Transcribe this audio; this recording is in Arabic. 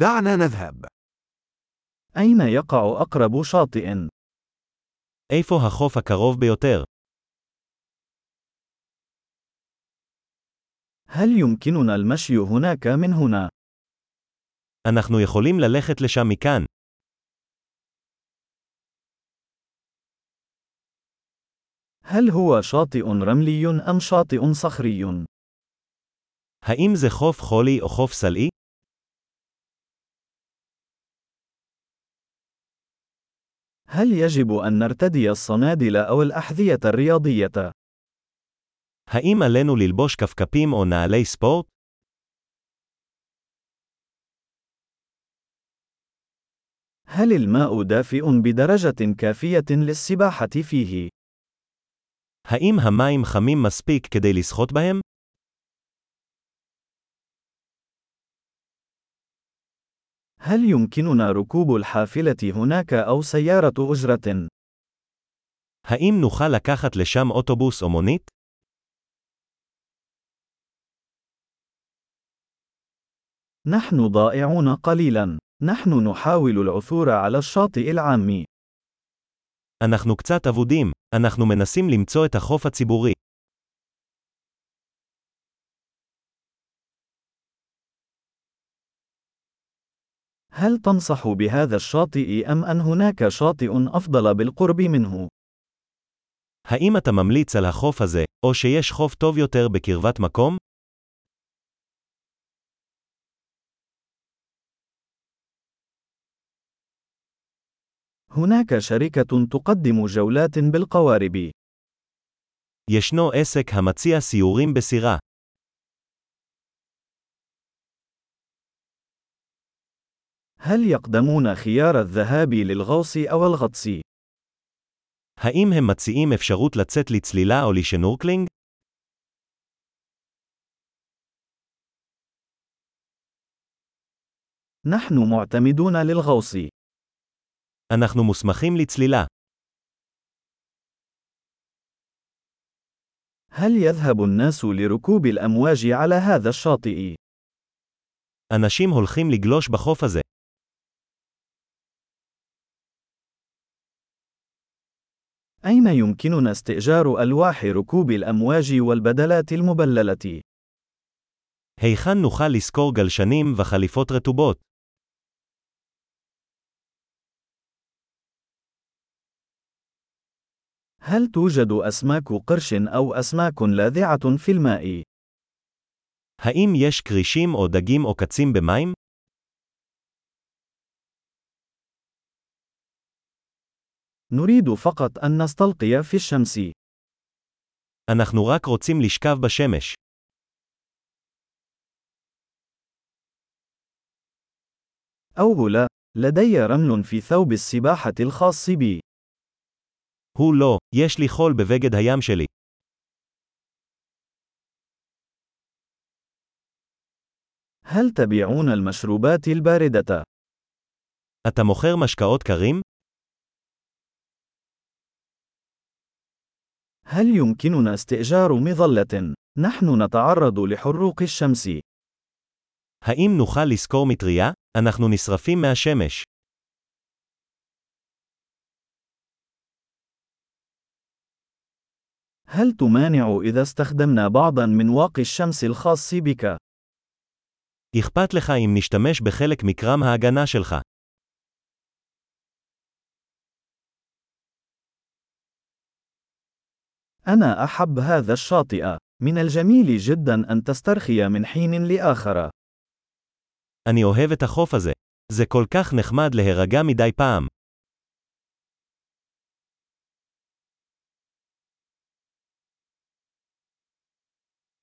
دعنا نذهب. أين يقع أقرب شاطئ؟ איפה החוף הקרוב ביותר? هل يمكننا المشي هناك من هنا؟ אנחנו יכולים ללכת לשם מכאן. هل هو شاطئ رملي أم شاطئ صخري؟ האם זה חוף חולי או חוף סלעי? هل يجب أن نرتدي الصنادل أو الأحذية الرياضية؟ האם עלינו ללבוש כפכפים או נעלי ספורט? هل الماء دافئ بدرجة كافية للسباحة فيه؟ האם המים חמים מספיק כדי לשחות בהם? هل يمكننا ركوب الحافلة هناك أو سيارة أجرة؟ האם נוכל לקחת לשם אוטובוס או מונית? نحن ضائعون قليلا. نحن نحاول العثور على الشاطئ العام. אנחנו קצת אבודים, אנחנו מנסים למצוא את החוף הציבורי. هل تنصح بهذا الشاطئ أم أن هناك شاطئ أفضل بالقرب منه؟ האם אתה ממליץ על החוף הזה, או שיש חוף טוב יותר בקרבת מקום? هناك شركة تقدم جولات بالقوارب. ישנו עסק המציע סיורים בסירה. هل يقدمون خيار الذهاب للغوص أو الغطس؟ האם הם מציעים אפשרות לצאת לצלילה או לשנורקלינג? نحن معتمدون للغوص. אנחנו מוסמכים לצלילה. هل يذهب الناس لركوب الأمواج على هذا الشاطئ؟ אנשים הולכים לגלוש בחוף הזה. أين يمكننا استئجار ألواح ركوب الأمواج والبدلات المبللة؟ היכן נוכל לשכור גלשנים וחליפות רטובות? هل توجد أسماك قرش أو أسماك لاذعة في الماء؟ האם יש כרישים או דגים או קצים במים? نريد فقط أن نستلقي في الشمس. אנחנו רק רוצים לשכב בשמש. أوه لا، لدي رمل في ثوب السباحة الخاص بي. הוא לא, יש לי חול בבגד הים שלי. هل تبيعون المشروبات الباردة؟ אתה מוכר משקאות קרים? هل يمكننا استئجار مظلة؟ نحن نتعرض لحروق الشمس. האם נוכל לשכור מטריה? אנחנו נשרפים מהשמש. هل تمانع إذا استخدمنا بعضا من واقي الشمس الخاص بك؟ אכפת לך אם נשתמש בחלק מקרם ההגנה שלך. أنا أحب هذا الشاطئ. من الجميل جدا أن تسترخي من حين لآخر. אני אוהב את החוף הזה. זה כל כך נחמד להירגע מדי פעם.